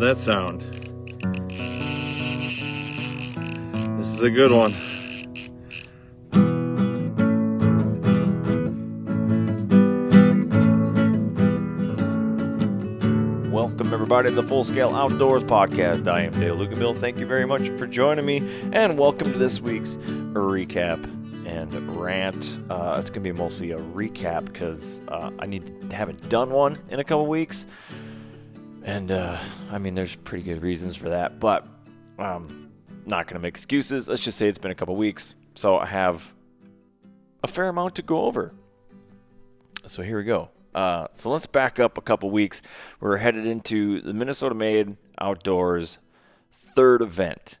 That sound. This is a good one. Welcome, everybody, to the Full Scale Outdoors Podcast. I am Dale Luganville. Thank you very much for joining me, and welcome to this week's recap and rant. Uh, it's going to be mostly a recap because uh, I need haven't done one in a couple weeks. And uh, I mean, there's pretty good reasons for that, but um, not going to make excuses. Let's just say it's been a couple weeks, so I have a fair amount to go over. So here we go. Uh, so let's back up a couple weeks. We're headed into the Minnesota Made Outdoors third event,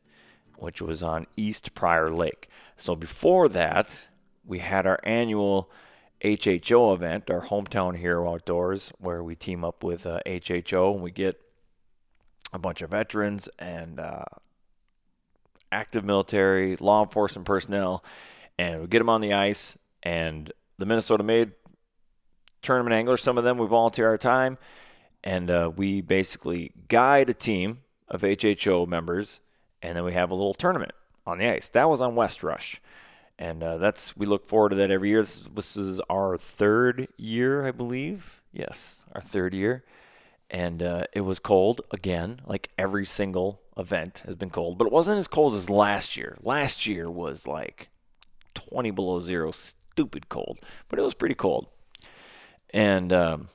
which was on East Prior Lake. So before that, we had our annual HHO event, our hometown hero outdoors, where we team up with uh, HHO and we get a bunch of veterans and uh, active military, law enforcement personnel, and we get them on the ice. And the Minnesota Made tournament anglers, some of them we volunteer our time, and uh, we basically guide a team of HHO members, and then we have a little tournament on the ice. That was on West Rush and uh, that's we look forward to that every year. This, this, is our third year, I believe. Yes, our third year, and uh, it was cold again. Like every single event has been cold, but it wasn't as cold as last year. Last year was like 20 below zero, stupid cold, but it was pretty cold. And um,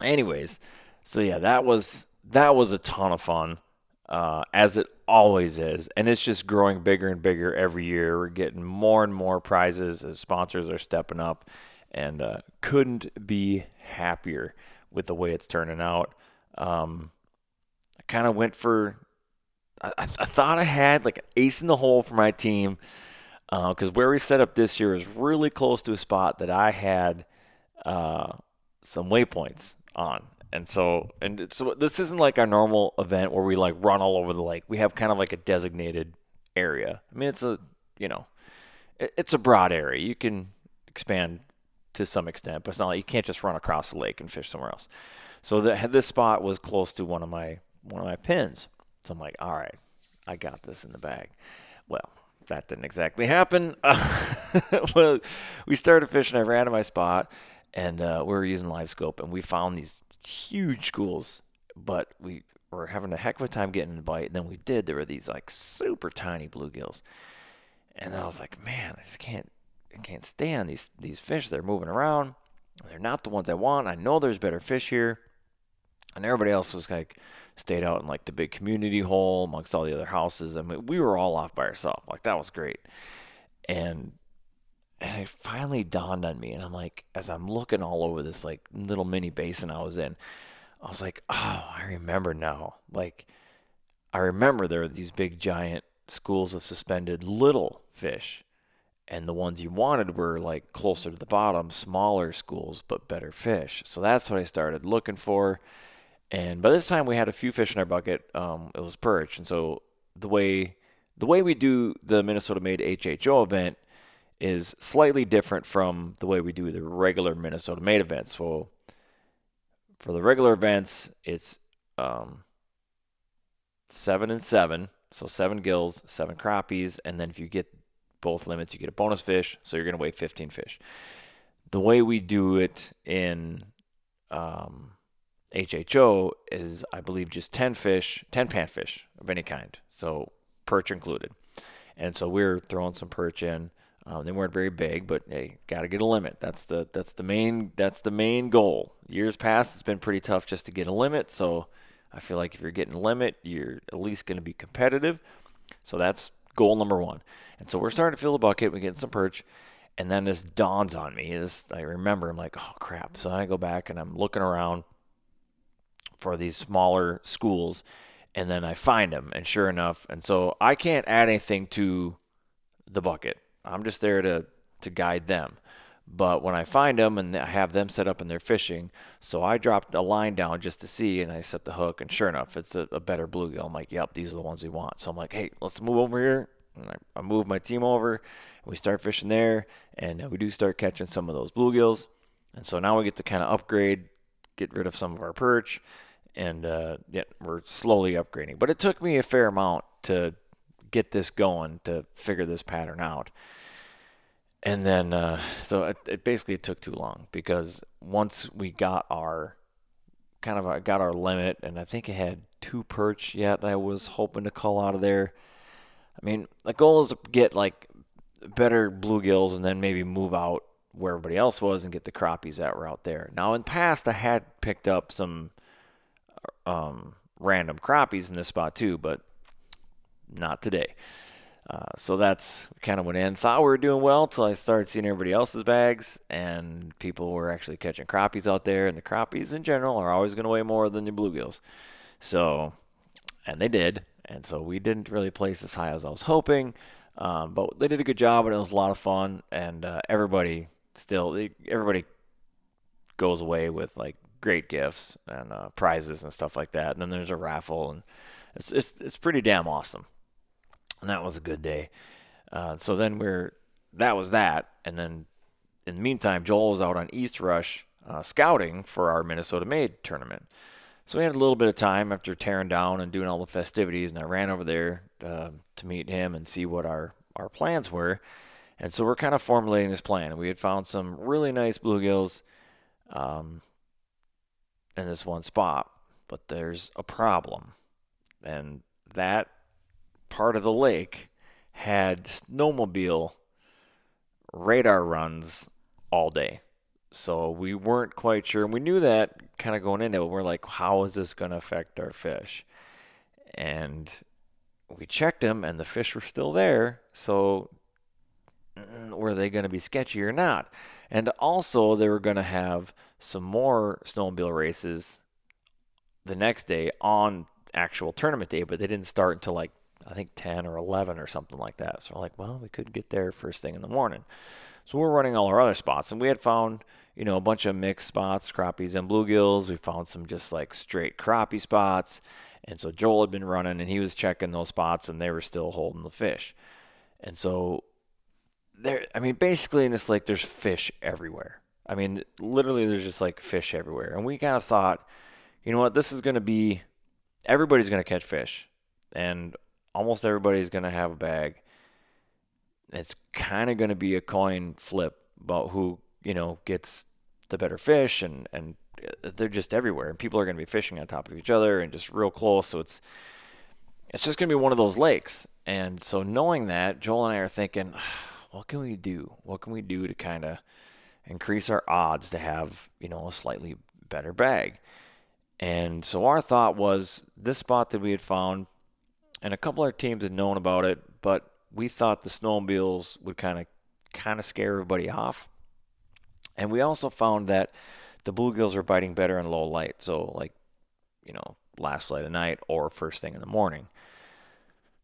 anyways, so yeah, that was that was a ton of fun, uh, as it always is. And it's just growing bigger and bigger every year. We're getting more and more prizes as sponsors are stepping up. And uh, couldn't be happier with the way it's turning out. Um, I kind of went for, I, I, thought I had like an ace in the hole for my team because uh, where we set up this year is really close to a spot that I had uh, some waypoints on. And so, and so this isn't like our normal event where we like run all over the lake. We have kind of like a designated area. I mean, it's a, you know, it's a broad area. You can expand to some extent, but it's not like you can't just run across the lake and fish somewhere else. So the, this spot was close to one of my one of my pins. So I'm like, all right, I got this in the bag. Well, that didn't exactly happen. well, we started fishing. I ran to my spot, and uh, we were using LiveScope, and we found these huge schools, but we were having a heck of a time getting a bite. And then we did. There were these like super tiny bluegills, and I was like, man, I just can't, I can't stand these these fish. They're moving around. They're not the ones I want. I know there's better fish here. and everybody else was like stayed out in like the big community hole amongst all the other houses. I mean, we were all off by ourselves. Like that was great. And and it finally dawned on me, and I'm like, as I'm looking all over this like little mini basin I was in, I was like, oh, I remember now. Like, I remember there were these big giant schools of suspended little fish, and the ones you wanted were like closer to the bottom, smaller schools but better fish. So that's what I started looking for. And by this time, we had a few fish in our bucket. Um, it was perch, and so the way the way we do the Minnesota Made HHO event is slightly different from the way we do the regular Minnesota Made events. So for the regular events, it's um, seven and seven, so seven gills, seven crappies, and then if you get both limits, you get a bonus fish. So you're going to weigh 15 fish. The way we do it in um, HHO is, I believe, just 10 fish, 10 panfish of any kind. So perch included. And so we're throwing some perch in. Um, they weren't very big, but hey, got to get a limit. That's the that's the main that's the main goal. Years past, it's been pretty tough just to get a limit. So I feel like if you're getting a limit, you're at least going to be competitive. So that's goal number one. And so we're starting to fill the bucket. We're getting some perch, and then this dawns on me. This I remember. I'm like, oh crap. So I go back and I'm looking around for these smaller schools, and then I find them, and sure enough, and so I can't add anything to the bucket. I'm just there to to guide them. But when I find them and I have them set up and they're fishing, so I dropped a line down just to see, and I set the hook, and sure enough, it's a, a better bluegill. I'm like, yep, these are the ones we want. So I'm like, hey, let's move over here. And I, I move my team over, and we start fishing there, and we do start catching some of those bluegills. And so now we get to kind of upgrade, get rid of some of our perch, and uh, yeah, we're slowly upgrading. But it took me a fair amount to get this going to figure this pattern out. And then, uh, so it, it, basically took too long because once we got our kind of our, got our limit, and I think it had two perch yet I was hoping to call out of there. I mean, the goal is to get like better bluegills and then maybe move out where everybody else was and get the crappies that were out there. Now, in past, I had picked up some um, random crappies in this spot too, but not today. Uh, so that's kind of went in. Thought we were doing well until I started seeing everybody else's bags, and people were actually catching crappies out there. And the crappies in general are always going to weigh more than your bluegills. So, and they did. And so we didn't really place as high as I was hoping, um, but they did a good job, and it was a lot of fun. And uh, everybody still, everybody goes away with like great gifts and uh, prizes and stuff like that. And then there's a raffle, and it's it's it's pretty damn awesome and that was a good day. Uh, so then we're that was that, and then in the meantime, Joel was out on East Rush uh, scouting for our Minnesota Made tournament. So we had a little bit of time after tearing down and doing all the festivities, and I ran over there uh, to meet him and see what our our plans were. And so we're kind of formulating this plan. We had found some really nice bluegills um, in this one spot, but there's a problem, and that part of the lake had snowmobile radar runs all day. So we weren't quite sure. And we knew that kind of going into it. We're like, how is this going to affect our fish? And we checked them, and the fish were still there. So mm, were they going to be sketchy or not? And also, they were going to have some more snowmobile races the next day on actual tournament day, but they didn't start until like I think 10 or 11 or something like that. So we're like, well, we could get there first thing in the morning. So we're running all our other spots, and we had found, you know, a bunch of mixed spots, crappies and bluegills. We found some just like straight crappie spots. And so Joel had been running, and he was checking those spots, and they were still holding the fish. And so there, I mean, basically in this lake, there's fish everywhere. I mean, literally, there's just like fish everywhere. And we kind of thought, you know what, this is going to be, everybody's going to catch fish. And almost everybody's going to have a bag. It's kind of going to be a coin flip about who, you know, gets the better fish and and uh, they're just everywhere and people are going to be fishing on top of each other and just real close so it's it's just going to be one of those lakes. And so knowing that, Joel and I are thinking, what can we do? What can we do to kind of increase our odds to have, you know, a slightly better bag? And so our thought was this spot that we had found, and a couple other teams had known about it, but we thought the snowmobiles would kind of kind of scare everybody off. And we also found that the bluegills were biting better in low light, so like you know last light of night or first thing in the morning.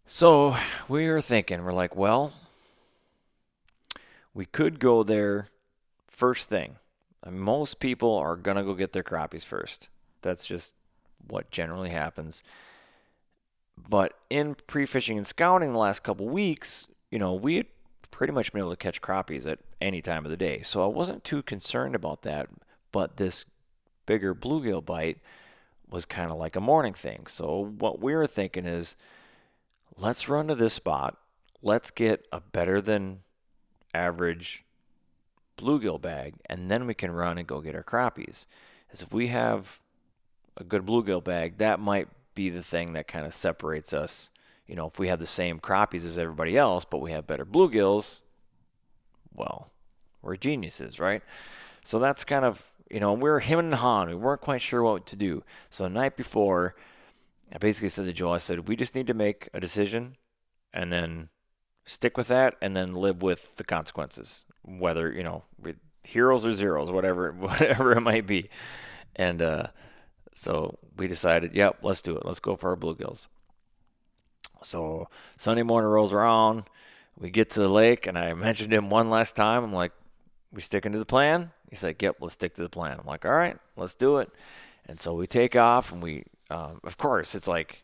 So we were thinking, we're like, well, we could go there first thing. most people are gonna go get their crappies first. That's just what generally happens. But in pre-fishing and scouting the last couple weeks, you know, we had pretty much been able to catch crappies at any time of the day. So I wasn't too concerned about that. But this bigger bluegill bite was kind of like a morning thing. So what we were thinking is, let's run to this spot. Let's get a better than average bluegill bag, and then we can run and go get our crappies. As if we have a good bluegill bag, that might be the thing that kind of separates us. You know, if we have the same crappies as everybody else, but we have better bluegills, well, we're geniuses, right? So that's kind of, you know, we were him and Han. We weren't quite sure what to do. So the night before, I basically said to Joel, I said, we just need to make a decision and then stick with that and then live with the consequences, whether, you know, with heroes or zeros, whatever, whatever it might be. And, uh, so we decided, yep, let's do it. Let's go for our bluegills. So Sunday morning rolls around. We get to the lake, and I mentioned him one last time. I'm like, we sticking to the plan? He's like, yep, let's stick to the plan. I'm like, all right, let's do it. And so we take off, and we, um, of course, it's like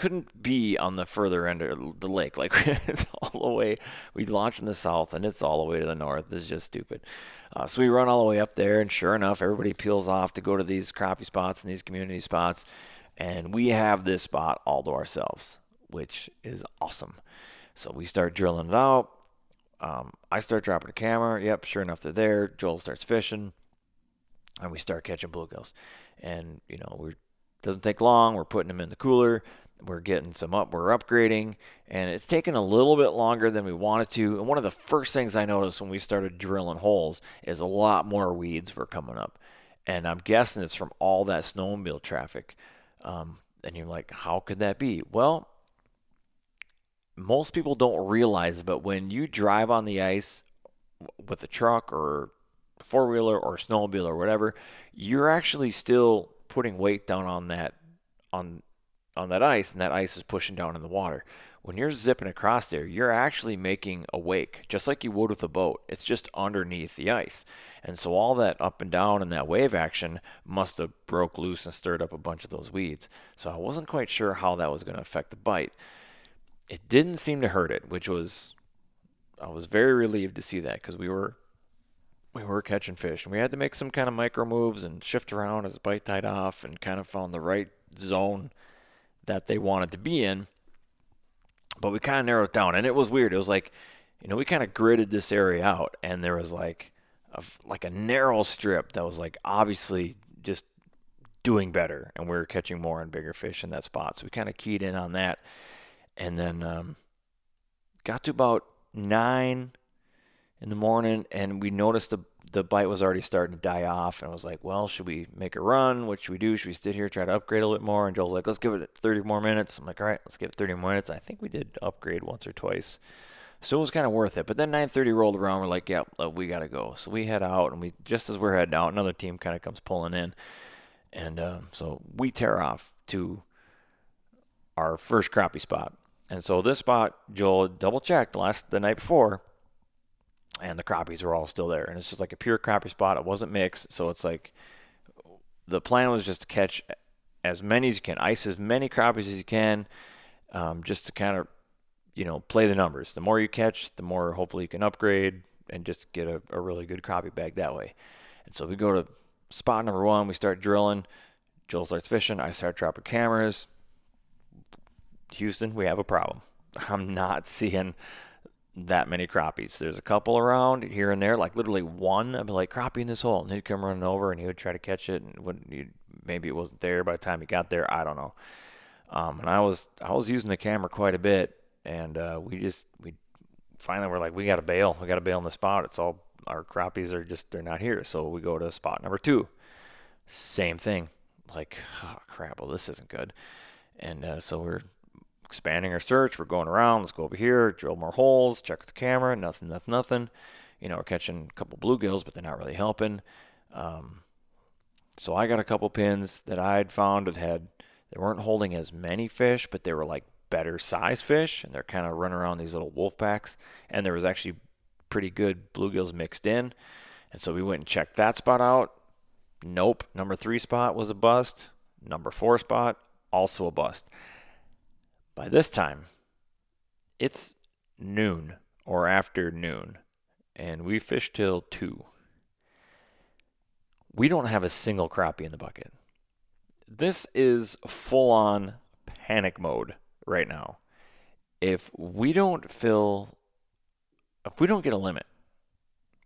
couldn't be on the further end of the lake. Like it's all the way. We launch in the south, and it's all the way to the north. This is just stupid. Uh, so we run all the way up there, and sure enough, everybody peels off to go to these crappie spots and these community spots, and we have this spot all to ourselves, which is awesome. So we start drilling it out. Um, I start dropping the camera. Yep, sure enough, they're there. Joel starts fishing, and we start catching bluegills. And you know, we doesn't take long. We're putting them in the cooler we're getting some up we're upgrading and it's taken a little bit longer than we wanted to. And one of the first things i noticed when we started drilling holes is a lot more weeds were coming up. And i'm guessing it's from all that snowmobile traffic. Um, and you're like how could that be? Well most people don't realize but when you drive on the ice with a truck or four wheeler or snowmobile or whatever you're actually still putting weight down on that on on that ice and that ice is pushing down in the water. When you're zipping across there, you're actually making a wake, just like you would with a boat. It's just underneath the ice. And so all that up and down and that wave action must have broke loose and stirred up a bunch of those weeds. So I wasn't quite sure how that was going to affect the bite. It didn't seem to hurt it, which was I was very relieved to see that because we were we were catching fish and we had to make some kind of micro moves and shift around as the bite died off and kind of found the right zone that they wanted to be in. But we kind of narrowed down, and it was weird. It was like, you know, we kind of gridded this area out, and there was like, a, like a narrow strip that was like obviously just doing better, and we were catching more and bigger fish in that spot. So we kind of keyed in on that, and then um, got to about nine in the morning, and we noticed the the bite was already starting to die off, and I was like, well, should we make a run? What should we do? Should we sit here try to upgrade a little bit more? And Joel's like, let's give it 30 more minutes. I'm like, all right, let's give it 30 more minutes. I think we did upgrade once or twice, so it was kind of worth it. But then 9:30 rolled around, we're like, yeah, we gotta go. So we head out, and we just as we're heading out, another team kind of comes pulling in, and um, so we tear off to our first crappie spot. And so this spot, Joel double checked last the night before and the crappies were all still there. And it's just like a pure crappie spot. It wasn't mixed, so it's like the plan was just to catch as many as you can, ice as many crappies as you can, um, just to kind of you know play the numbers. The more you catch, the more hopefully you can upgrade and just get a, a really good crappie bag that way. And so we go to spot number one. We start drilling. Joel starts fishing. I start dropping cameras. Houston, we have a problem. I'm not seeing that many crappies. There's a couple around here and there, like literally one. I'd be like crappie in this hole, and he'd come running over and he would try to catch it, and would maybe it wasn't there by the time he got there. I don't know. Um, and I was I was using the camera quite a bit, and uh, we just we finally were like we got to bail. We got to bail in the spot. It's all our crappies are just they're not here. So we go to spot number two. Same thing. Like, oh crap, well, this isn't good. And uh, so we're expanding our search. We're going around. Let's go over here, drill more holes, check with the camera. Nothing, nothing, nothing. You know, we're catching a couple bluegills, but they're not really helping. Um, so I got a couple pins that I had found that had they weren't holding as many fish, but they were like better size fish, and they're kind of running around these little wolf packs. And there was actually pretty good bluegills mixed in. And so we went and checked that spot out. Nope. Number three spot was a bust. Number four spot, also a bust. By this time, it's noon or after noon, and we fished till two. We don't have a single crappie in the bucket. This is full on panic mode right now. If we don't fill, if we don't get a limit,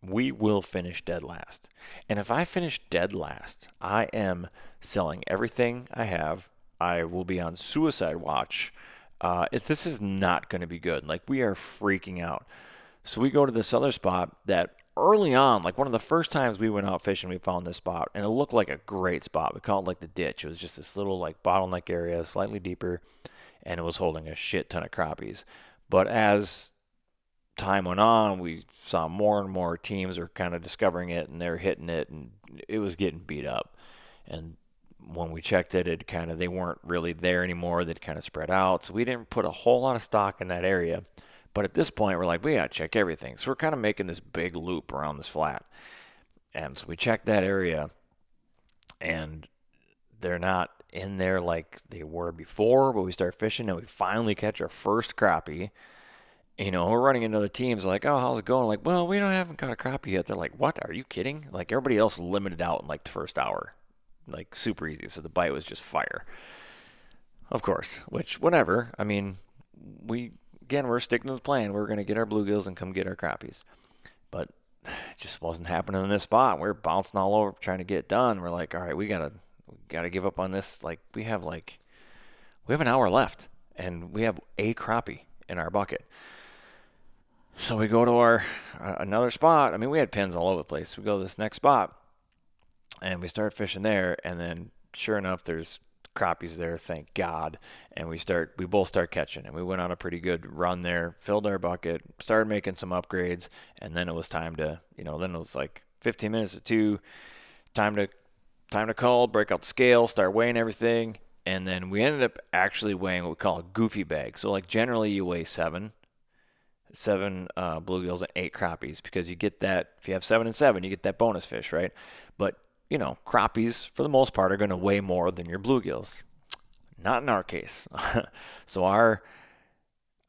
we will finish dead last. And if I finish dead last, I am selling everything I have. I will be on suicide watch. Uh, if this is not going to be good, like we are freaking out. So we go to this other spot that early on, like one of the first times we went out fishing, we found this spot, and it looked like a great spot. We called it like the ditch. It was just this little like bottleneck area, slightly deeper, and it was holding a shit ton of crappies. But as time went on, we saw more and more teams are kind of discovering it, and they're hitting it, and it was getting beat up. And when we checked it, it kind of they weren't really there anymore. They'd kind of spread out, so we didn't put a whole lot of stock in that area. But at this point, we're like, we gotta check everything. So we're kind of making this big loop around this flat, and so we checked that area, and they're not in there like they were before. But we start fishing, and we finally catch our first crappie. You know, we're running into the teams like, oh, how's it going? Like, well, we don't haven't got a crappie yet. They're like, what? Are you kidding? Like everybody else limited out in like the first hour like super easy. So the bite was just fire. Of course, which whatever. I mean, we again we're sticking to the plan. We're gonna get our bluegills and come get our crappies, but it just wasn't happening in this spot. We're bouncing all over trying to get done. We're like, all right, we gotta we gotta give up on this. Like we have like we have an hour left, and we have a crappie in our bucket. So we go to our uh, another spot. I mean, we had pins all over the place. We go to this next spot and we start fishing there and then sure enough there's crappies there thank god. And we start we both start catching and we went on a pretty good run there filled our bucket started making some upgrades and then it was time to you know then it was like 15 minutes to two time to time to call break out the scale start weighing everything. And then we ended up actually weighing what we call a goofy bag. So like generally you weigh seven seven uh, bluegills and eight crappies because you get that if you have seven and seven you get that bonus fish right? But you know, crappies for the most part are going to weigh more than your bluegills. Not in our case. so our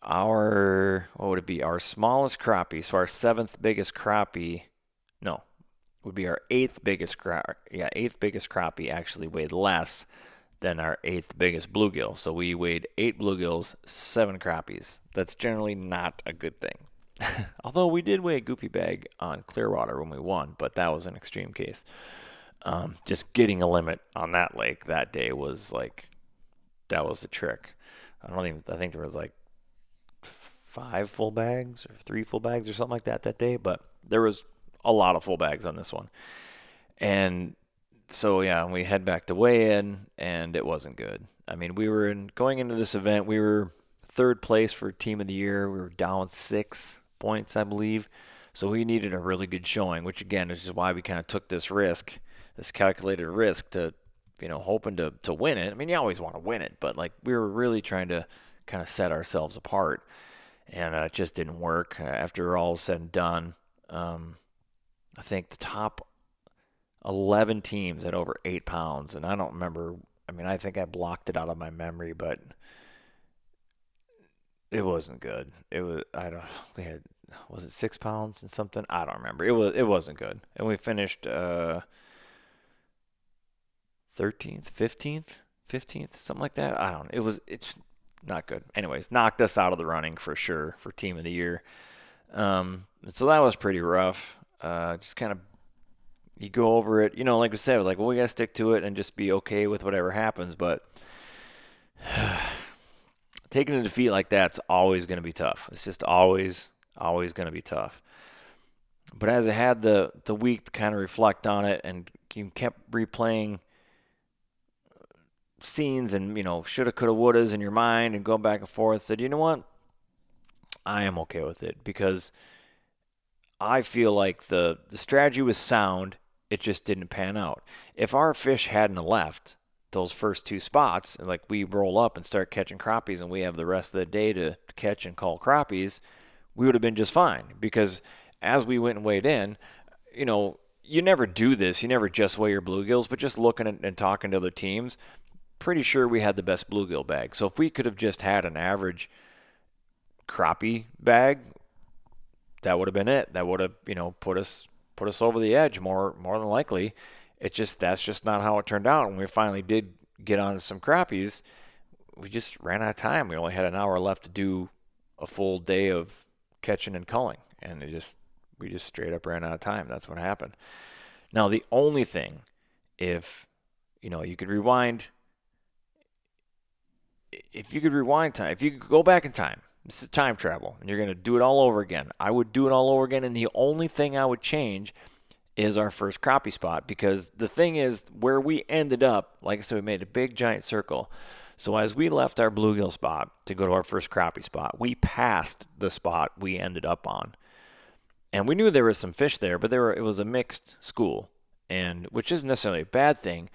our what would it be? Our smallest crappie, so our seventh biggest crappie, no, would be our eighth biggest crappie. Yeah, eighth biggest crappie actually weighed less than our eighth biggest bluegill. So we weighed eight bluegills, seven crappies. That's generally not a good thing. Although we did weigh a goofy bag on Clearwater when we won, but that was an extreme case um, just getting a limit on that lake that day was like that was the trick. I don't even I think there was like five full bags or three full bags or something like that that day, but there was a lot of full bags on this one. And so yeah, we head back to weigh in and it wasn't good. I mean, we were in going into this event, we were third place for team of the year. We were down 6 points, I believe. So we needed a really good showing, which again is just why we kind of took this risk this calculated risk to, you know, hoping to to win it. I mean, you always want to win it, but like we were really trying to kind of set ourselves apart, and uh, it just didn't work. After all said and done, um, I think the top 11 teams at over eight pounds, and I don't remember. I mean, I think I blocked it out of my memory, but it wasn't good. It was I don't we had was it six pounds and something? I don't remember. It was it wasn't good, and we finished. Uh, 13th, 15th, 15th, something like that. I don't know. It was, it's not good. Anyways, knocked us out of the running for sure for team of the year. Um, so that was pretty rough. Uh, just kind of, you go over it, you know, like we said, like, well, we got to stick to it and just be okay with whatever happens. But taking a defeat like that's always to be tough. It's just always, always to be tough. But as I had the, the week to kind of reflect on it and kept replaying scenes and you know shoulda, coulda, wouldas in your mind and going back and forth. Said, you know what? I am okay with it because I feel like the the strategy was sound. It just didn't pan out. If our fish hadn't left those first two spots, and like we roll up and start catching crappies, and we have the rest of the day to catch and call crappies, we would have been just fine. Because as we went and weighed in, you know, you never do this. You never just weigh your bluegills, but just looking at, and talking to other teams, pretty sure we had the best bluegill bag. So if we could have just had an average crappie bag, that would have been it. That would have, you know, put us put us over the edge more more than likely. It's just that's just not how it turned out. When we finally did get on some crappies, we just ran out of time. We only had an hour left to do a full day of catching and culling, and it just we just straight up ran out of time. That's what happened. Now the only thing, if you know, you could rewind. If you could rewind time, if you could go back in time, this is time travel, and you're going to do it all over again. I would do it all over again, and the only thing I would change is our first crappie spot because the thing is where we ended up. Like I said, we made a big giant circle. So as we left our bluegill spot to go to our first crappie spot, we passed the spot we ended up on, and we knew there was some fish there, but there were, it was a mixed school, and which isn't necessarily a bad thing,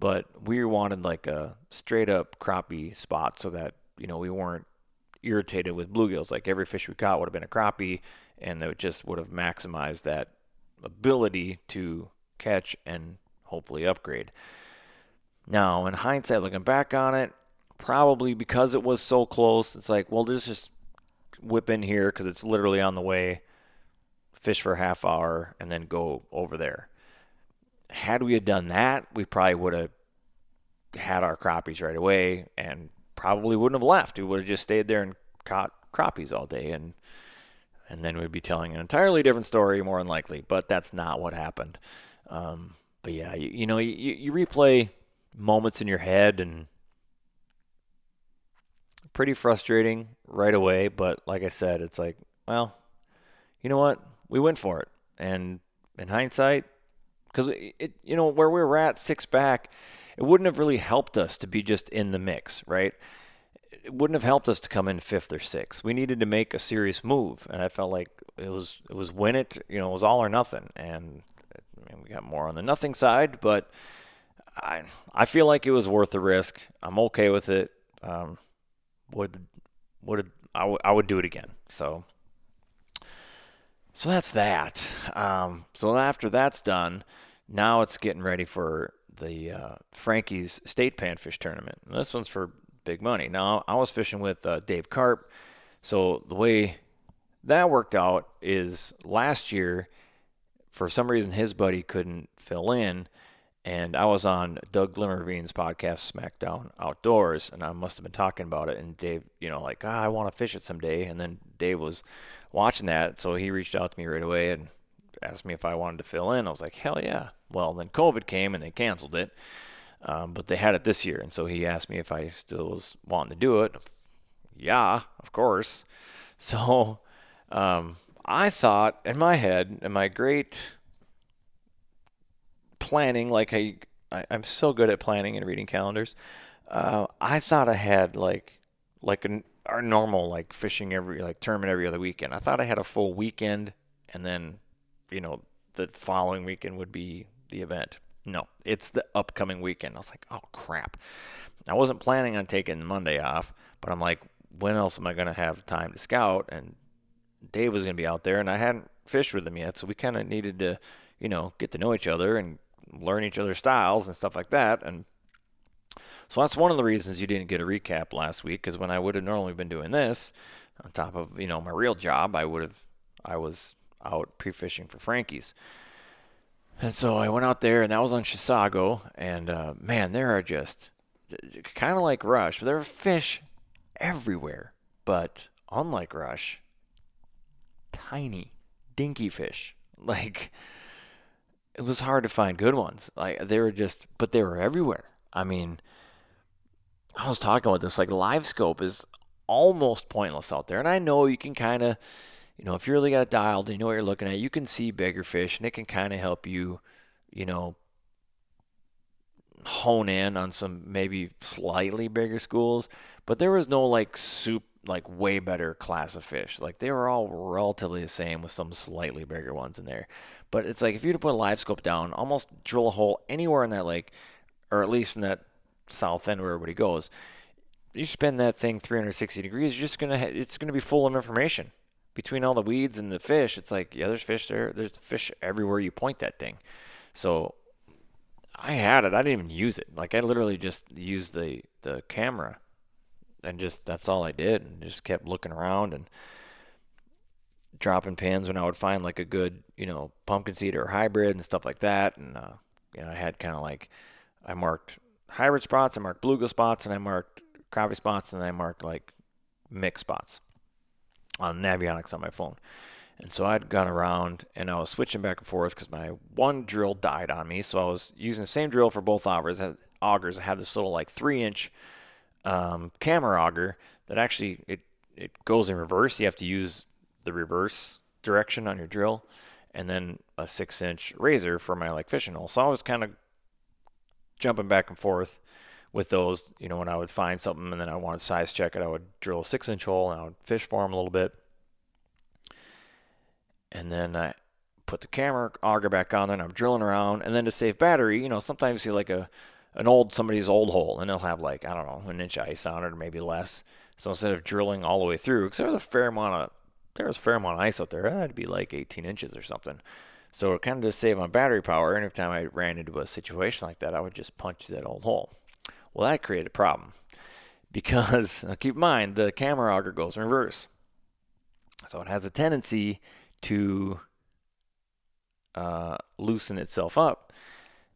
but we wanted like a straight up crappie spot so that you know we weren't irritated with bluegills. Like every fish we caught would have been a crappie, and it just would have maximized that ability to catch and hopefully upgrade. Now, in hindsight, looking back on it, probably because it was so close, it's like, well, let's just whip in here because it's literally on the way, fish for a half hour, and then go over there. Had we had done that, we probably would have had our crappies right away and probably wouldn't have left. We would have just stayed there and caught crappies all day, and and then we'd be telling an entirely different story, more than likely. But that's not what happened. Um, but yeah, you, you know, you, you replay moments in your head, and pretty frustrating right away. But like I said, it's like, well, you know what? We went for it, and in hindsight, because it, it, you know, where we were at six back it wouldn't have really helped us to be just in the mix, right? It wouldn't have helped us to come in fifth or sixth. We needed to make a serious move, and I felt like it was it was win it, you know, it was all or nothing, and I mean, we got more on the nothing side, but I I feel like it was worth the risk. I'm okay with it. Um, would would I, w- I would do it again. So so that's that. Um, so after that's done, now it's getting ready for the uh, Frankie's State Panfish Tournament. And this one's for big money. Now, I was fishing with uh, Dave Karp. So the way that worked out is last year, for some reason, his buddy couldn't fill in. And I was on Doug Glimmerveen's podcast, SmackDown Outdoors, and I must have been talking about it. And Dave, you know, like, oh, I want to fish it someday. And then Dave was watching that, so he reached out to me right away and asked me if I wanted to fill in. I was like, hell yeah. Well, then COVID came and they canceled it, um, but they had it this year, and so he asked me if I still was wanting to do it. Yeah, of course. So um, I thought in my head, in my great planning, like I, I am so good at planning and reading calendars. Uh, I thought I had like like an, our normal like fishing every like tournament every other weekend. I thought I had a full weekend, and then you know the following weekend would be the event. No, it's the upcoming weekend. I was like, oh crap. I wasn't planning on taking Monday off, but I'm like, when else am I going to have time to scout? And Dave was going to be out there, and I hadn't fished with him yet, so we kind of needed to, you know, get to know each other and learn each other's styles and stuff like that. And so that's one of the reasons you didn't get a recap last week, because when I would have normally been doing this, on top of you know my real job, I would have, I was out pre-fishing for Frankie's. And so I went out there, and that was on Chisago. And uh, man, there are just kind of like Rush. But there are fish everywhere, but unlike Rush, tiny, dinky fish. Like it was hard to find good ones. Like they were just, but they were everywhere. I mean, I was talking about this. Like LiveScope is almost pointless out there, and I know you can kind of you know, if you really got it dialed, you know what you're looking at, you can see bigger fish, and it can kind of help you, you know, hone in on some maybe slightly bigger schools, but there was no like soup like way better class of fish. Like they were all relatively the same with some slightly bigger ones in there. But it's like if you were to put a LiveScope down, almost drill a hole anywhere in that lake, or at least in that south end where everybody goes, you spin that thing 360 degrees, you're just gonna it's gonna be full of information. Between all the weeds and the fish, it's like yeah, there's fish there. There's fish everywhere you point that thing. So I had it. I didn't even use it. Like I literally just used the the camera, and just that's all I did, and just kept looking around and dropping pins when I would find like a good you know pumpkin seed or hybrid and stuff like that. And uh, you know I had kind of like I marked hybrid spots, I marked bluegill spots, and I marked crappie spots, and I marked like mix spots on Navionics on my phone. And so I'd gone around and I was switching back and forth because my one drill died on me. So I was using the same drill for both augers. I had, augers. I had this little like three inch um, camera auger that actually it it goes in reverse. You have to use the reverse direction on your drill, and then a six inch razor for my like fishing hole. So I was kind of jumping back and forth with those. You know, when I would find something and then I wanted to size check it, I would drill a six inch hole and I would fish for them a little bit. And then I put the camera auger back on and I'm drilling around. And then to save battery, you know, sometimes you see like a an old somebody's old hole and they'll have like I don't know an inch of ice on it or maybe less. So instead of drilling all the way through, because there was a fair amount of there was a fair amount of ice out there, That'd be like 18 inches or something. So kind of to save on battery power, and every time I ran into a situation like that, I would just punch that old hole. Well, that created a problem because keep in mind the camera auger goes in reverse, so it has a tendency to uh, loosen itself up,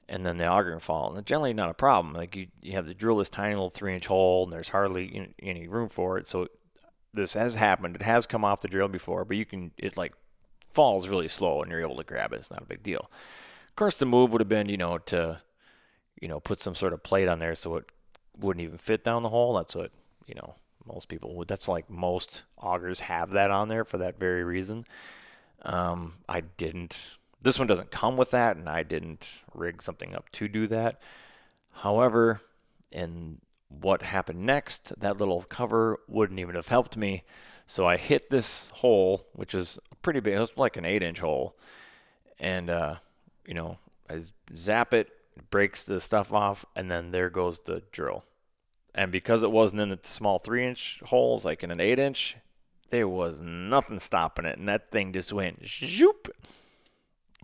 and then the auger can fall. And generally not a problem. Like you, you have to drill this tiny little three-inch hole, and there's hardly any room for it. So this has happened. It has come off the drill before, but you can it like falls really slow, and you're able to grab it. It's not a big deal. Of course, the move would have been, you know, to you know, put some sort of plate on there so it wouldn't even fit down the hole. That's what, you know, most people would. That's like most augers have that on there for that very reason. Um, I didn't. This one doesn't come with that, and I didn't rig something up to do that. However, in what happened next, that little cover wouldn't even have helped me. So I hit this hole, which is pretty big. It was like an eight inch hole. And, uh, you know, I zap it, breaks the stuff off, and then there goes the drill. And because it wasn't in the small three inch holes, like in an eight inch, there was nothing stopping it. And that thing just went zoop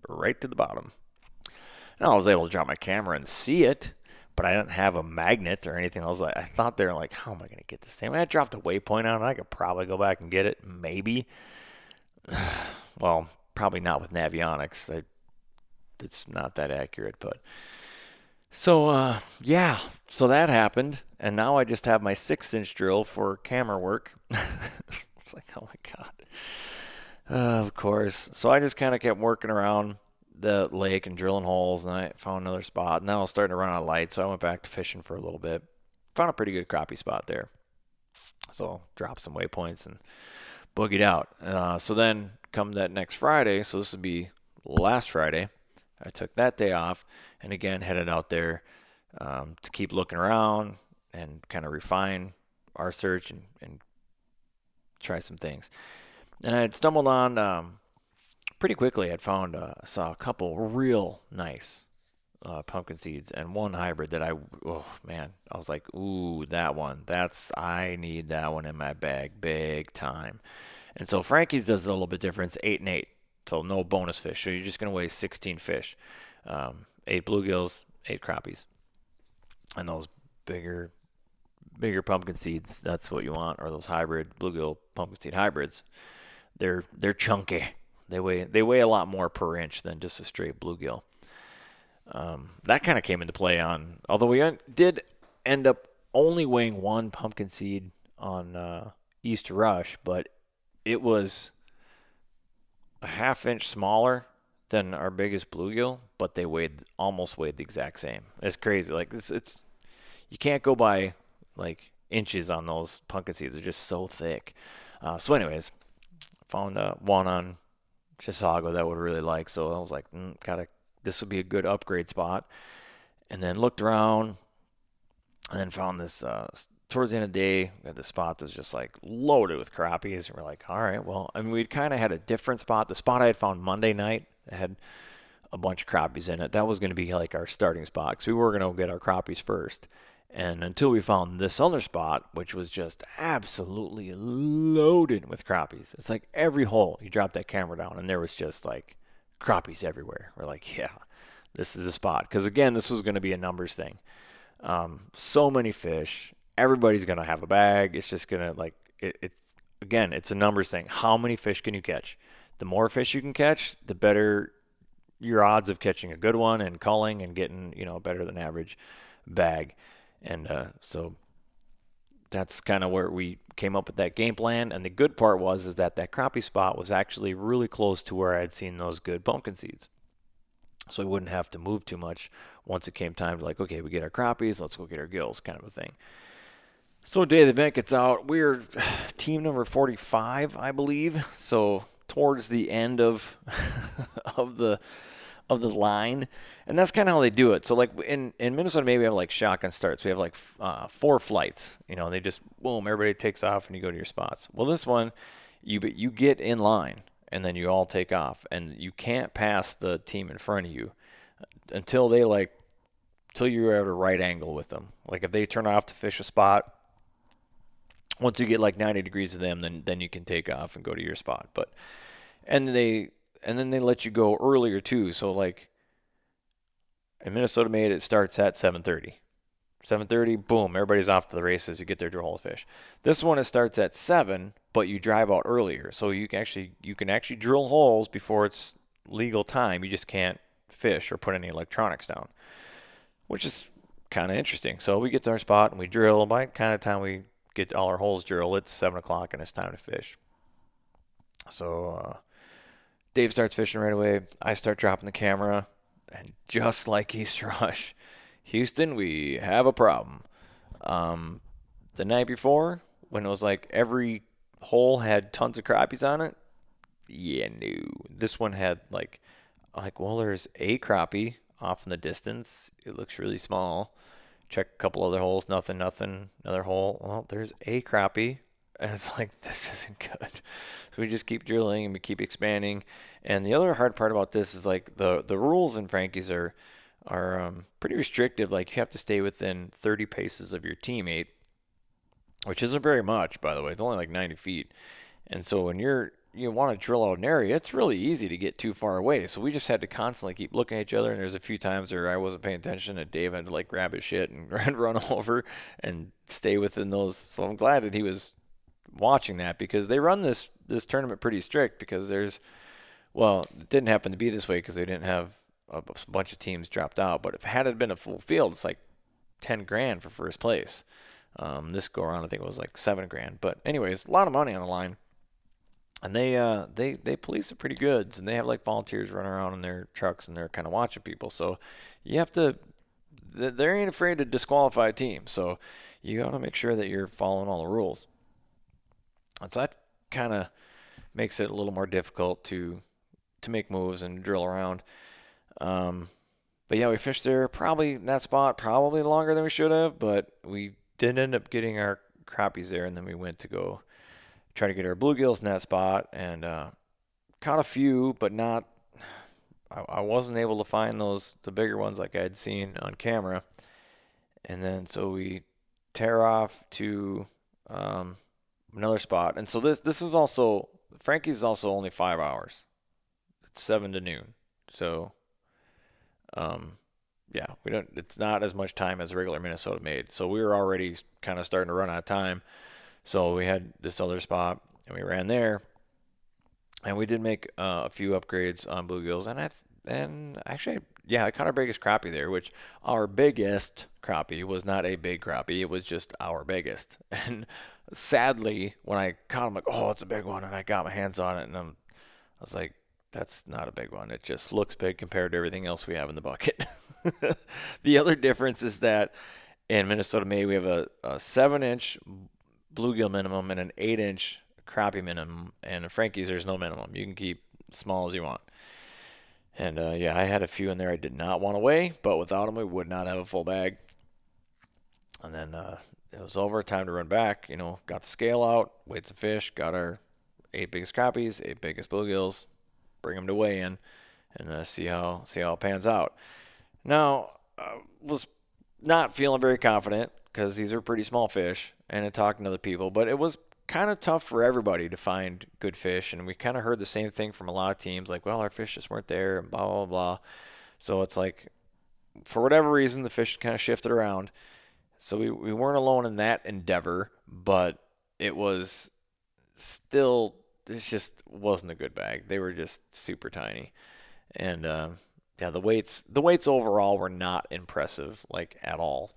right to the bottom. And I was able to drop my camera and see it, but I didn't have a magnet or anything. I was like, I thought they were like, how am I going to get this thing? I, mean, I dropped a waypoint on it. I could probably go back and get it, maybe. well, probably not with Navionics. I, it's not that accurate, but so uh, yeah, so that happened, and now I just have my six-inch drill for camera work. it's like, oh my god. Uh, of course. So I just kind of kept working around the lake and drilling holes, and I found another spot. And then I was starting to run out of light, so I went back to fishing for a little bit. Found a pretty good crappie spot there. So dropped some waypoints and boogied out. Uh, so then come that next Friday, so this would be last Friday. I took that day off and again headed out there um, to keep looking around and kind of refine our search and, and try some things. And I had stumbled on um, pretty quickly. I'd found uh, saw a couple real nice uh, pumpkin seeds and one hybrid that I oh man I was like ooh that one that's I need that one in my bag big time. And so Frankie's does a little bit different. It's eight and eight. So no bonus fish. So you're just going to weigh 16 fish. Um, eight bluegills, eight crappies. And those bigger bigger pumpkin seeds, that's what you want, or those hybrid bluegill pumpkin seed hybrids. They're they're chunky. They weigh they weigh a lot more per inch than just a straight bluegill. Um, that kind of came into play on, although we did end up only weighing one pumpkin seed on uh, East Rush, but it was a half inch smaller than our biggest bluegill, but they weighed almost weighed the exact same. It's crazy. Like it's it's you can't go by like inches on those pumpkin seeds. They're just so thick. Uh, so, anyways, found uh, one on Chisago that I would really like. So I was like, mm, gotta this would be a good upgrade spot. and then looked around, and then found this. Uh, towards the end of the day, we had the spot that was just like loaded with crappies. And we're like, all right, well, I mean, we'd kind of had a different spot. The spot I had found Monday night had a bunch of crappies in it. That was going to be like our starting spot because we were going to get our crappies first. And until we found this other spot, which was just absolutely loaded with crappies. It's like every hole you drop that camera down, and there was just like crappies everywhere. We're like, yeah, this is a spot. Because again, this was going to be a numbers thing. Um, so many fish. Everybody's going to have a bag. It's just going to like, it, it's again, it's a numbers thing. How many fish can you catch? The more fish you can catch, the better your odds of catching a good one and culling and getting, you know, better than average bag. And uh, so that's kind of where we came up with that game plan. And the good part was is that that crappie spot was actually really close to where I had seen those good pumpkin seeds. So we wouldn't have to move too much once it came time to like, okay, we get our crappies, let's go get our gills, kind of a thing. So day of the event gets out. We're team number 45, I believe. So towards the end of of the of the line, and that's kind of how they do it. So like in in Minnesota, maybe we have like shotgun starts. We have like uh, four flights. You know, they just boom, everybody takes off and you go to your spots. Well, this one, you you get in line and then you all take off, and you can't pass the team in front of you until they like until you're at a right angle with them. Like if they turn off to fish a spot. Once you get like 90 degrees of them, then then you can take off and go to your spot. But and they and then they let you go earlier too. So like in Minnesota made it starts at 7:30. 7:30, boom, everybody's off to the races. You get there to hold fish. This one it starts at 7, but you drive out earlier. So you can actually you can actually drill holes before it's legal time. You just can't fish or put any electronics down. Which is kind of interesting. So we get to our spot and we drill. By kind of time we get all our holes drilled, it's seven o'clock and it's time to fish. So uh, Dave starts fishing right away. I start dropping the camera, and just like Easter Rush, Houston, we have a problem. Um, the night before, when it was like every hole had tons of crappies on it, yeah, no. This one had like, like, well, there's a crappie off in the distance. It looks really small. Check a couple other holes, nothing, nothing. Another hole, well, there's a crappie. And it's like, this isn't good. So we just keep drilling and we keep expanding. And the other hard part about this is like the, the rules in Frankie's are, are um, pretty restrictive. Like you have to stay within 30 paces of your teammate, which isn't very much, by the way. It's only like 90 feet. And so when you're, you want to drill out an area, it's really easy to get too far away. So we just had to constantly keep looking at each other. And there's a few times where I wasn't paying attention, and Dave had to like grab his shit and run over and stay within those. So I'm glad that he was watching that because they run this this tournament pretty strict because there's well it didn't happen to be this way because they didn't have a, bunch of teams dropped out but if had it been a full field it's like 10 grand for first place um, this go around I think it was like seven grand but anyways a lot of money on the line and they uh they they police it pretty good and they have like volunteers running around in their trucks and they're kind of watching people. So you have to they ain't afraid to disqualify a team. So you got to make sure that you're following all the rules. And so that kind of makes it a little more difficult to to make moves and drill around. Um, but yeah, we fished there probably in that spot probably longer than we should have, but we didn't end up getting our crappies there, and then we went to go try to get our bluegills in that spot and uh, caught a few, but not. I, I wasn't able to find those the bigger ones like I had seen on camera, and then so we tear off to um, another spot. And so this this is also Frankie's also only five hours. It's seven to noon. So um yeah, we don't it's not as much time as regular Minnesota made. So we were already kind of starting to run out of time. So we had this other spot and we ran there. And we did make uh, a few upgrades on bluegills and I and actually yeah, I caught our biggest crappie there, which our biggest crappie was not a big crappie. It was just our biggest. And sadly, when I caught him, like, oh, it's a big one, and I got my hands on it, and I'm, I was like, that's not a big one. It just looks big compared to everything else we have in the bucket. the other difference is that in Minnesota Made, we have a, a seven inch bluegill minimum and an eight inch crappie minimum. And Frankie's, there's no minimum. You can keep small as you want. And uh, yeah, I had a few in there I did not want to weigh, but without them, we would not have a full bag. And then uh, it was over, time to run back. You know, got the scale out, weighed some fish, got our eight biggest crappies, eight biggest bluegills, bring them to weigh in, and uh, see how see how it pans out. Now, I was not feeling very confident because these are pretty small fish, and talking to other people, but it was kind of tough for everybody to find good fish, and we kind of heard the same thing from a lot of teams, like, well, our fish just weren't there, and blah blah blah. So it's like, for whatever reason, the fish kind of shifted around. So we, we weren't alone in that endeavor, but it was still it just wasn't a good bag. They were just super tiny, and uh, yeah, the weights the weights overall were not impressive like at all.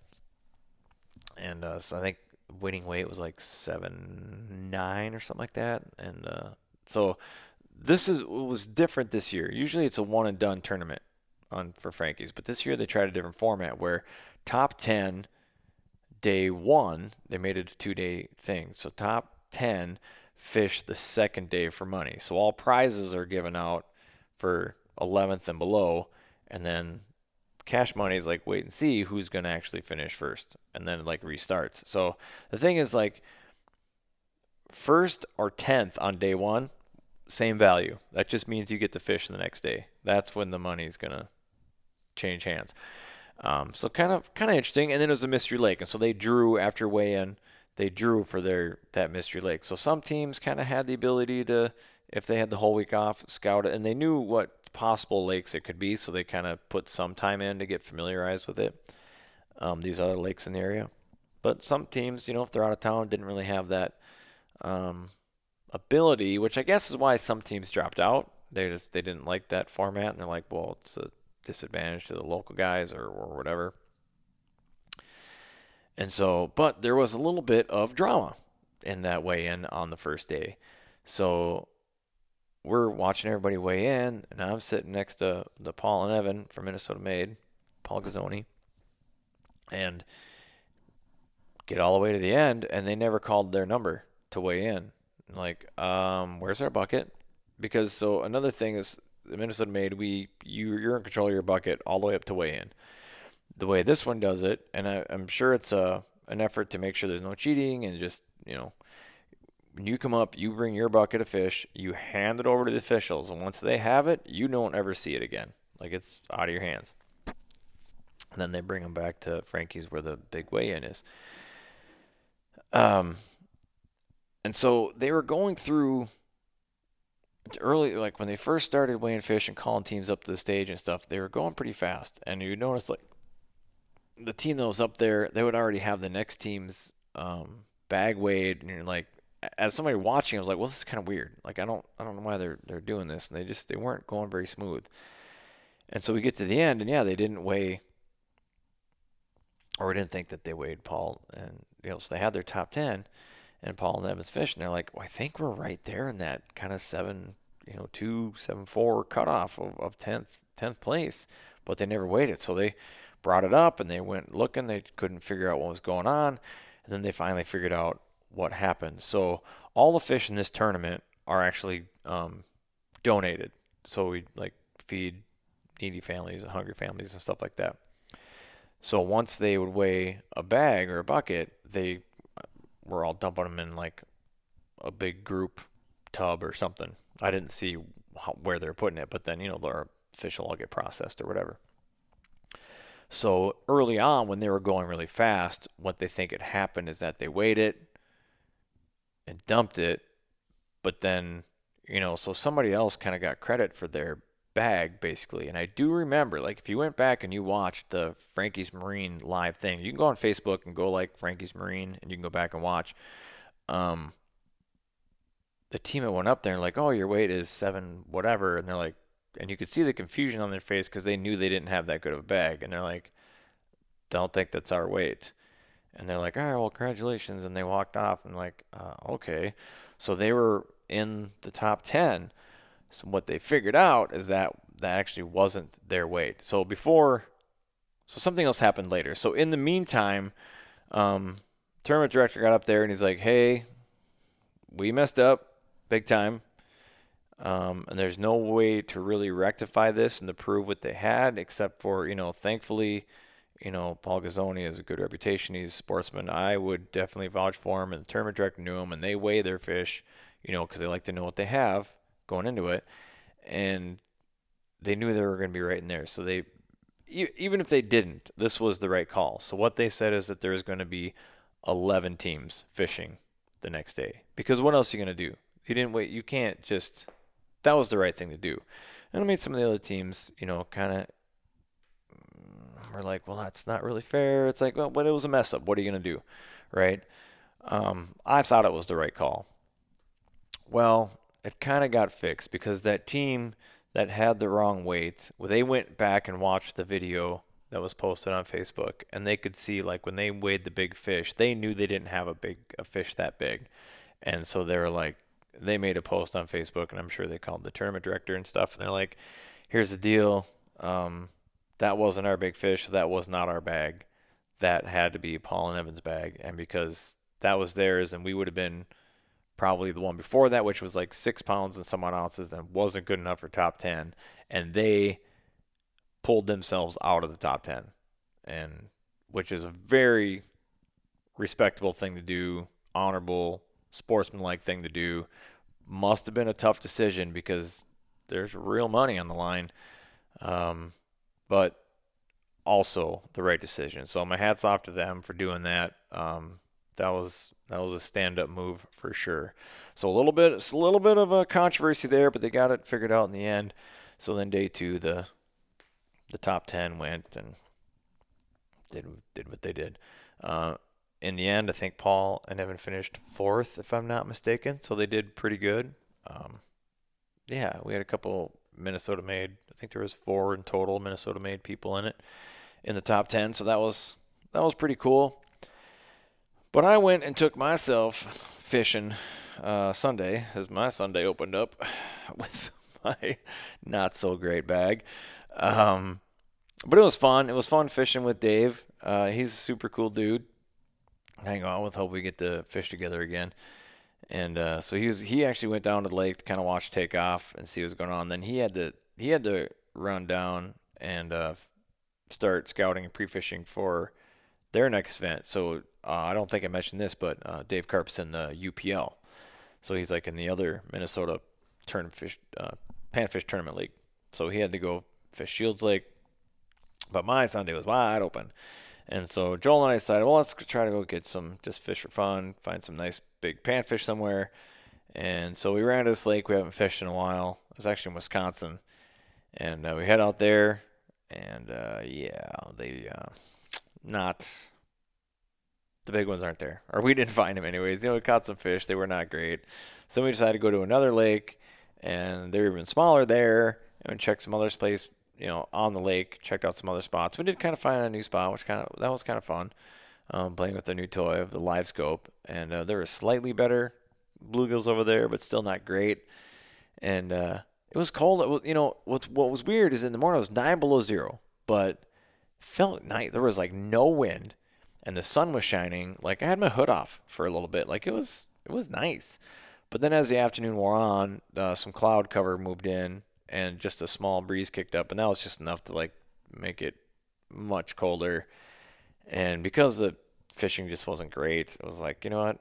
And uh, so I think winning weight was like seven nine or something like that, and uh, so this is was different this year. Usually it's a one and done tournament on for Frankie's, but this year they tried a different format where top ten day one they made it a two day thing. So top ten fish the second day for money. So all prizes are given out for 11th and below, and then cash money is like wait and see who's going to actually finish first, and then like restarts. So the thing is like first or 10th on day one, same value. That just means you get to fish the next day. That's when the money is going to change hands. Um, so kind of kind of interesting. And then it was a mystery lake, and so they drew after weigh in. They drew for their that mystery lake. So some teams kind of had the ability to, if they had the whole week off, scout it, and they knew what possible lakes it could be. So they kind of put some time in to get familiarized with it. Um, these other lakes in the area, but some teams, you know, if they're out of town, didn't really have that um, ability, which I guess is why some teams dropped out. They just they didn't like that format, and they're like, well, it's a disadvantage to the local guys or, or whatever. And so, but there was a little bit of drama in that weigh in on the first day. So we're watching everybody weigh in, and I'm sitting next to the Paul and Evan from Minnesota Made, Paul Gazzoni, and get all the way to the end, and they never called their number to weigh in. Like, um, where's our bucket? Because so another thing is the Minnesota Made, we you you're in control of your bucket all the way up to weigh in. The way this one does it, and I, I'm sure it's a an effort to make sure there's no cheating and just you know when you come up, you bring your bucket of fish, you hand it over to the officials, and once they have it, you don't ever see it again. Like it's out of your hands. And then they bring them back to Frankie's where the big weigh-in is. Um, and so they were going through early, like when they first started weighing fish and calling teams up to the stage and stuff, they were going pretty fast. And you notice like the team that was up there, they would already have the next team's um, bag weighed, and you're like, as somebody watching, I was like, well, this is kind of weird. Like I don't, I don't know why they're they're doing this, and they just they weren't going very smooth. And so we get to the end, and yeah, they didn't weigh, or we didn't think that they weighed Paul, and you know, so they had their top ten, and Paul and Evans fish, and they're like, well, I think we're right there in that kind of seven, you know, two, seven, four cutoff of, of tenth, tenth place, but they never weighed it, so they brought it up, and they went looking, they couldn't figure out what was going on, and then they finally figured out what happened. So all the fish in this tournament are actually um, donated. So we like feed needy families and hungry families and stuff like that. So once they would weigh a bag or a bucket, they uh, were all dumping them in like a big group tub or something. I didn't see how, where they're putting it, but then you know the fish will all get processed or whatever. So early on, when they were going really fast, what they think had happened is that they weighed it, and dumped it, but then, you know, so somebody else kind of got credit for their bag basically. And I do remember, like, if you went back and you watched the Frankie's Marine live thing, you can go on Facebook and go like Frankie's Marine, and you can go back and watch. Um, the team that went up there and like, oh, your weight is seven, whatever, and they're like, and you could see the confusion on their face because they knew they didn't have that good of a bag, and they're like, don't think that's our weight. And they're like, all right, well, congratulations. And they walked off and like, uh, okay. So they were in the top 10. So what they figured out is that that actually wasn't their weight. So before, so something else happened later. So in the meantime, um, tournament director got up there and he's like, hey, we messed up big time. Um, and there's no way to really rectify this and to prove what they had, except for, you know, thankfully, you know, Paul Gazzoni has a good reputation. He's a sportsman. I would definitely vouch for him, and the tournament director knew him, and they weigh their fish, you know, because they like to know what they have going into it. And they knew they were going to be right in there. So they, even if they didn't, this was the right call. So what they said is that there's going to be 11 teams fishing the next day. Because what else are you going to do? You didn't wait. You can't just. That was the right thing to do. And it made some of the other teams, you know, kind of were like, well, that's not really fair. It's like, well, but it was a mess up. What are you going to do? Right? Um, I thought it was the right call. Well, it kind of got fixed because that team that had the wrong weight, well, they went back and watched the video that was posted on Facebook, and they could see like when they weighed the big fish, they knew they didn't have a big a fish that big, and so they were like, they made a post on Facebook, and I'm sure they called the tournament director and stuff, and they're like, here's the deal, um, that wasn't our big fish, that was not our bag, that had to be Paul and Evan's bag, and because that was theirs, and we would have been probably the one before that, which was like six pounds and some odd ounces and wasn't good enough for top 10. And they pulled themselves out of the top 10, and which is a very respectable thing to do, honorable, sportsmanlike thing to do. Must have been a tough decision because there's real money on the line, um, but also the right decision. So my hats off to them for doing that. Um, that was that was a stand-up move for sure. So a little bit, it's a little bit of a controversy there, but they got it figured out in the end. So then day two, the the top ten went and did did what they did. Uh, in the end, I think Paul and Evan finished fourth, if I'm not mistaken. So they did pretty good. Um, yeah, we had a couple Minnesota made. I think there was four in total Minnesota made people in it in the top ten. So that was that was pretty cool. But I went and took myself fishing uh, Sunday as my Sunday opened up with my not so great bag. Um, but it was fun. It was fun fishing with Dave. Uh, he's a super cool dude. Hang on with. Hope we get to fish together again. And uh, so he was. He actually went down to the lake to kind of watch take off and see what's going on. Then he had to. He had to run down and uh, start scouting and pre-fishing for their next event. So uh, I don't think I mentioned this, but uh, Dave Karp's in the UPL, so he's like in the other Minnesota tournament fish uh, panfish tournament league. So he had to go fish Shields Lake, but my Sunday was wide open, and so Joel and I decided, well, let's try to go get some just fish for fun, find some nice big panfish somewhere. And so we ran to this lake we haven't fished in a while. It was actually in Wisconsin, and uh, we head out there, and uh, yeah, they uh, not the big ones aren't there, or we didn't find them anyways. You know, we caught some fish; they were not great. So we decided to go to another lake, and they were even smaller there, and check some other place, you know, on the lake. Checked out some other spots. We did kind of find a new spot, which kind of that was kind of fun. Um, playing with the new toy of the LiveScope, and uh, there were slightly better bluegills over there, but still not great. And uh, it was cold. It was, you know, what what was weird is in the morning it was nine below zero, but felt night. There was like no wind and the sun was shining. Like I had my hood off for a little bit. Like it was it was nice. But then as the afternoon wore on, uh, some cloud cover moved in and just a small breeze kicked up, and that was just enough to like make it much colder. And because the fishing just wasn't great, it was like, you know what?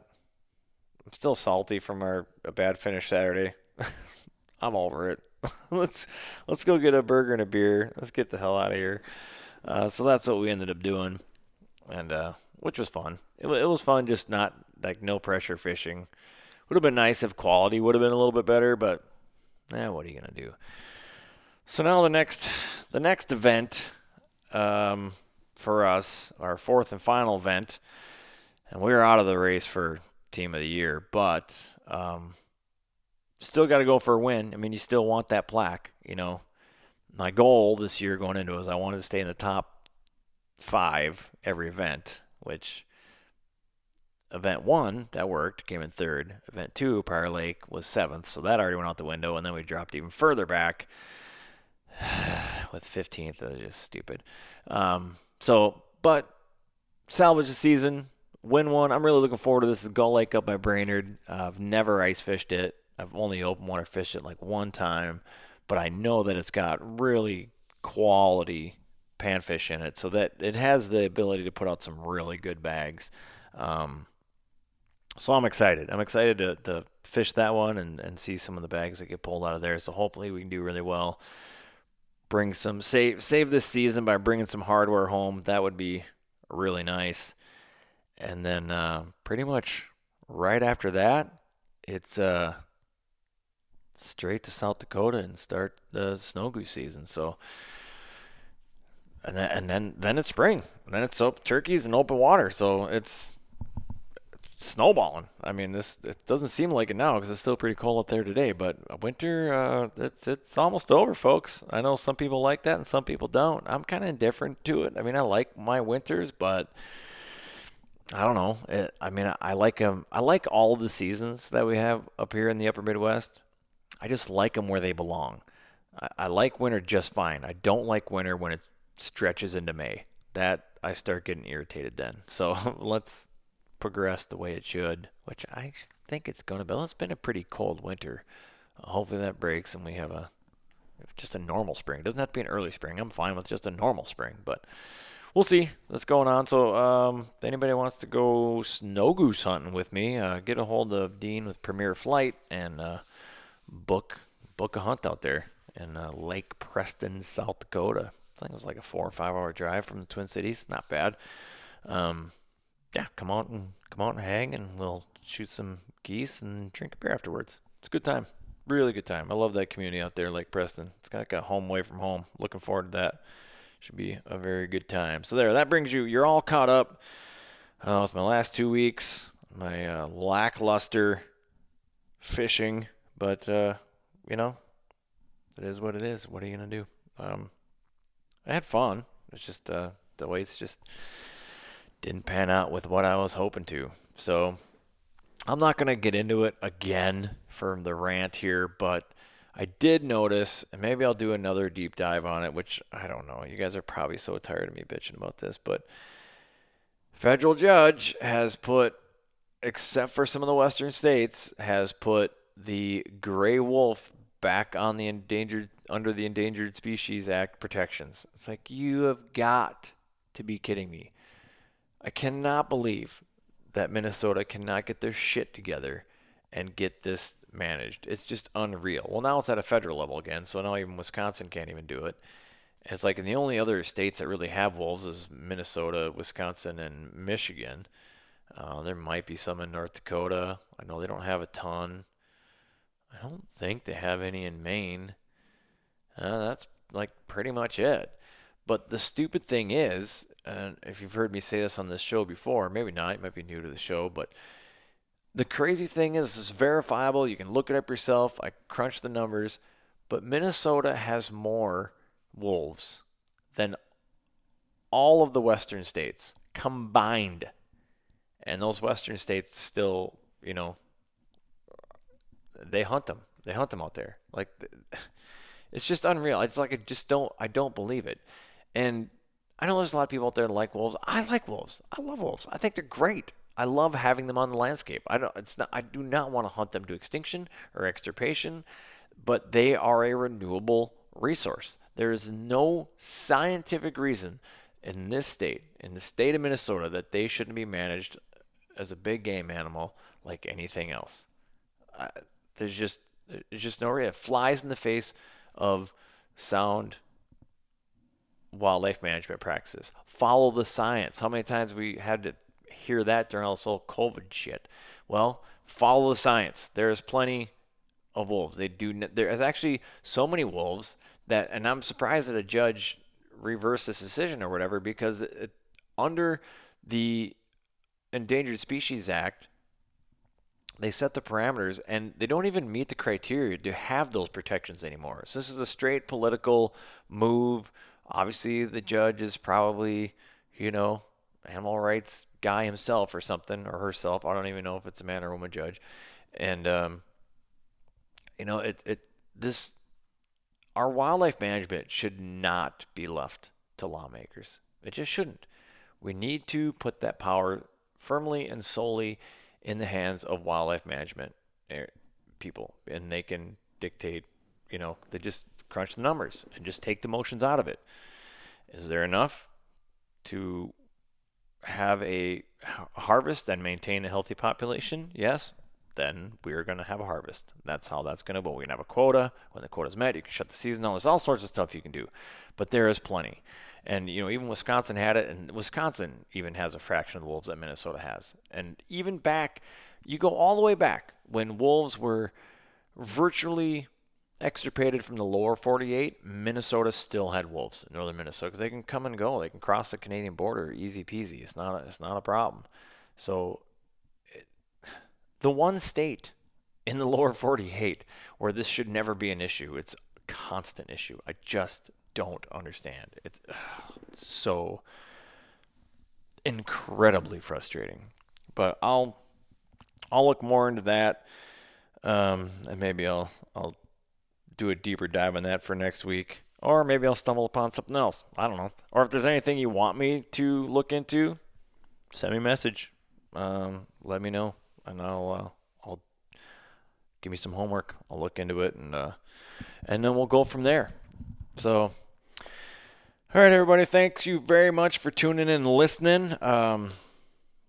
I'm still salty from our a bad finish Saturday. I'm over it. let's let's go get a burger and a beer. Let's get the hell out of here. Uh, so that's what we ended up doing, and uh, which was fun. It, it was fun, just not like no pressure fishing. Would have been nice if quality would have been a little bit better, but eh, what are you gonna do? So now the next the next event um, for us, our fourth and final event, and we are out of the race for team of the year, but um, still got to go for a win. I mean, you still want that plaque, you know my goal this year going into it was I wanted to stay in the top five every event, which event one that worked came in third. Event two, Prior Lake was seventh, so that already went out the window, and then we dropped even further back with 15th. That was just stupid. Um, so, but salvage the season, win one. I'm really looking forward to this. Is Gull Lake up by Brainerd. I've never ice fished it. I've only open water fished it like one time, but I know that it's got really quality panfish in it, so that it has the ability to put out some really good bags. Um, so I'm excited. I'm excited to, to fish that one and, and see some of the bags that get pulled out of there. So hopefully we can do really well. Bring some save save this season by bringing some hardware home. That would be really nice. And then uh, pretty much right after that, it's uh, straight to South Dakota and start the snow goose season. So, and then and then, then it's spring. And then it's up turkeys and open water. So it's snowballing. I mean, this it doesn't seem like it now because it's still pretty cold up there today. But winter, uh, it's it's almost over, folks. I know some people like that and some people don't. I'm kind of indifferent to it. I mean, I like my winters, but I don't know. It, I mean, I, like them. I like all of the seasons that we have up here in the Upper Midwest. I just like them where they belong. I, I like winter just fine. I don't like winter when it stretches into May. That I start getting irritated then. So let's progress the way it should, which I think it's going to be. It's been a pretty cold winter. Hopefully that breaks and we have a just a normal spring. It doesn't have to be an early spring. I'm fine with just a normal spring, but we'll see what's going on. So, um, if anybody wants to go snow goose hunting with me, uh, get a hold of Dean with Premier Flight and uh, book book a hunt out there in uh, Lake Preston, South Dakota. I think it was like a four or five hour drive from the Twin Cities. Not bad. Um, yeah, come out and come out and hang, and we'll shoot some geese and drink a beer afterwards. It's a good time, really good time. I love that community out there, Lake Preston. It's got like a home away from home. Looking forward to that. Should be a very good time. So there, that brings you. You're all caught up uh, with my last two weeks, my uh, lackluster fishing, but uh, you know, it is what it is. What are you gonna do? Um, I had fun. It's just uh, the weights just didn't pan out with what I was hoping to. So I'm not going to get into it again from the rant here, but I did notice, and maybe I'll do another deep dive on it, which I don't know. You guys are probably so tired of me bitching about this, but federal judge has put, except for some of the western states, has put the gray wolf back on the endangered under the Endangered Species Act protections. It's like you have got to be kidding me. I cannot believe that Minnesota cannot get their shit together and get this managed. It's just unreal. Well, now it's at a federal level again, so now even Wisconsin can't even do it. It's like in the only other states that really have wolves is Minnesota, Wisconsin, and Michigan. Uh, there might be some in North Dakota. I know they don't have a ton. I don't think they have any in Maine. Uh, that's like pretty much it. But the stupid thing is, and if you've heard me say this on this show before, maybe not, you might be new to the show, but the crazy thing is, it's verifiable. You can look it up yourself. I crunched the numbers, but Minnesota has more wolves than all of the western states combined. And those western states still, you know, they hunt them. They hunt them out there. Like it's just unreal. It's like I just don't I don't believe it. And I know there's a lot of people out there that like wolves. I like wolves. I love wolves. I think they're great. I love having them on the landscape. I don't. It's not. I do not want to hunt them to extinction or extirpation, but they are a renewable resource. There is no scientific reason in this state, in the state of Minnesota, that they shouldn't be managed as a big game animal like anything else. Uh, there's just there's just no reason. It flies in the face of sound wildlife management practices. Follow the science. How many times we had to hear that during all this whole COVID shit? Well, follow the science. There is plenty of wolves. They do. There is actually so many wolves that, and I'm surprised that a judge reversed this decision or whatever because it, under the Endangered Species Act, they set the parameters and they don't even meet the criteria to have those protections anymore. So this is a straight political move Obviously, the judge is probably, you know, animal rights guy himself or something or herself. I don't even know if it's a man or woman judge. And um, you know, it it this our wildlife management should not be left to lawmakers. It just shouldn't. We need to put that power firmly and solely in the hands of wildlife management. Eh, people, and they can dictate. You know, they just crunch the numbers and just take the motions out of it. Is there enough to have a harvest and maintain a healthy population? Yes. Then we're going to have a harvest. That's how that's going to go. Going to have a quota. When the quota's met, you can shut the season down. There's all sorts of stuff you can do, but there is plenty. And you know, even Wisconsin had it, and Wisconsin even has a fraction of the wolves that Minnesota has. And even back, you go all the way back when wolves were virtually extirpated from the lower 48, Minnesota still had wolves in northern Minnesota they can come and go. They can cross the Canadian border easy peasy. It's not a, it's not a problem. So it, the one state in the lower 48 where this should never be an issue, it's a constant issue. I just don't understand. It's, it's so incredibly frustrating. But I'll I'll look more into that. Um, and maybe I'll I'll do a deeper dive on that for next week. Or maybe I'll stumble upon something else. I don't know. Or if there's anything you want me to look into, send me a message. Um, let me know, and I'll uh, I'll give me some homework. I'll look into it, and uh, and then we'll go from there. So, all right, everybody. Thanks you very much for tuning in and listening. Um,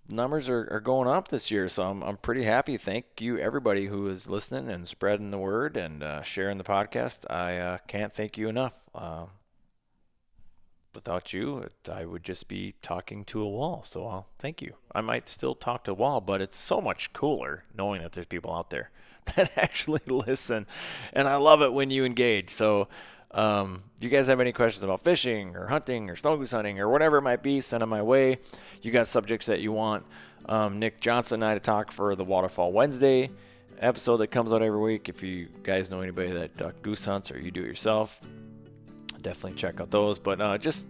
numbers are, are going up this year, so I'm, I'm pretty happy. Thank you, everybody who is listening and spreading the word and uh, sharing the podcast. I uh, can't thank you enough. Uh, without you, it, I would just be talking to a wall. So I'll thank you. I might still talk to a wall, but it's so much cooler knowing that there's people out there that actually listen. And I love it when you engage. So um, you guys have any questions about fishing or hunting or snow goose hunting or whatever it might be, send them my way. You got subjects that you want um, Nick Johnson and I to talk for the Waterfowl Wednesday episode that comes out every week. If you guys know anybody that uh, goose hunts or you do it yourself, definitely check out those. But uh, just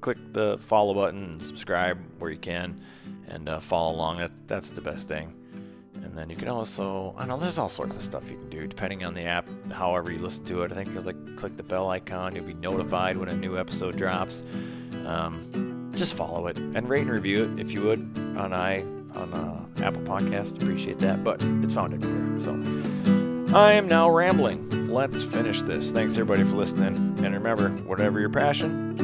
click the follow button and subscribe where you can and uh, follow along. That, that's the best thing. And then you can also, I know there's all sorts of stuff you can do depending on the app, however you listen to it. I think there's like click the bell icon, you'll be notified when a new episode drops. Um, just follow it and rate and review it if you would on i on uh, Apple Podcast. Appreciate that, but it's found everywhere. So I am now rambling. Let's finish this. Thanks everybody for listening, and remember, whatever your passion,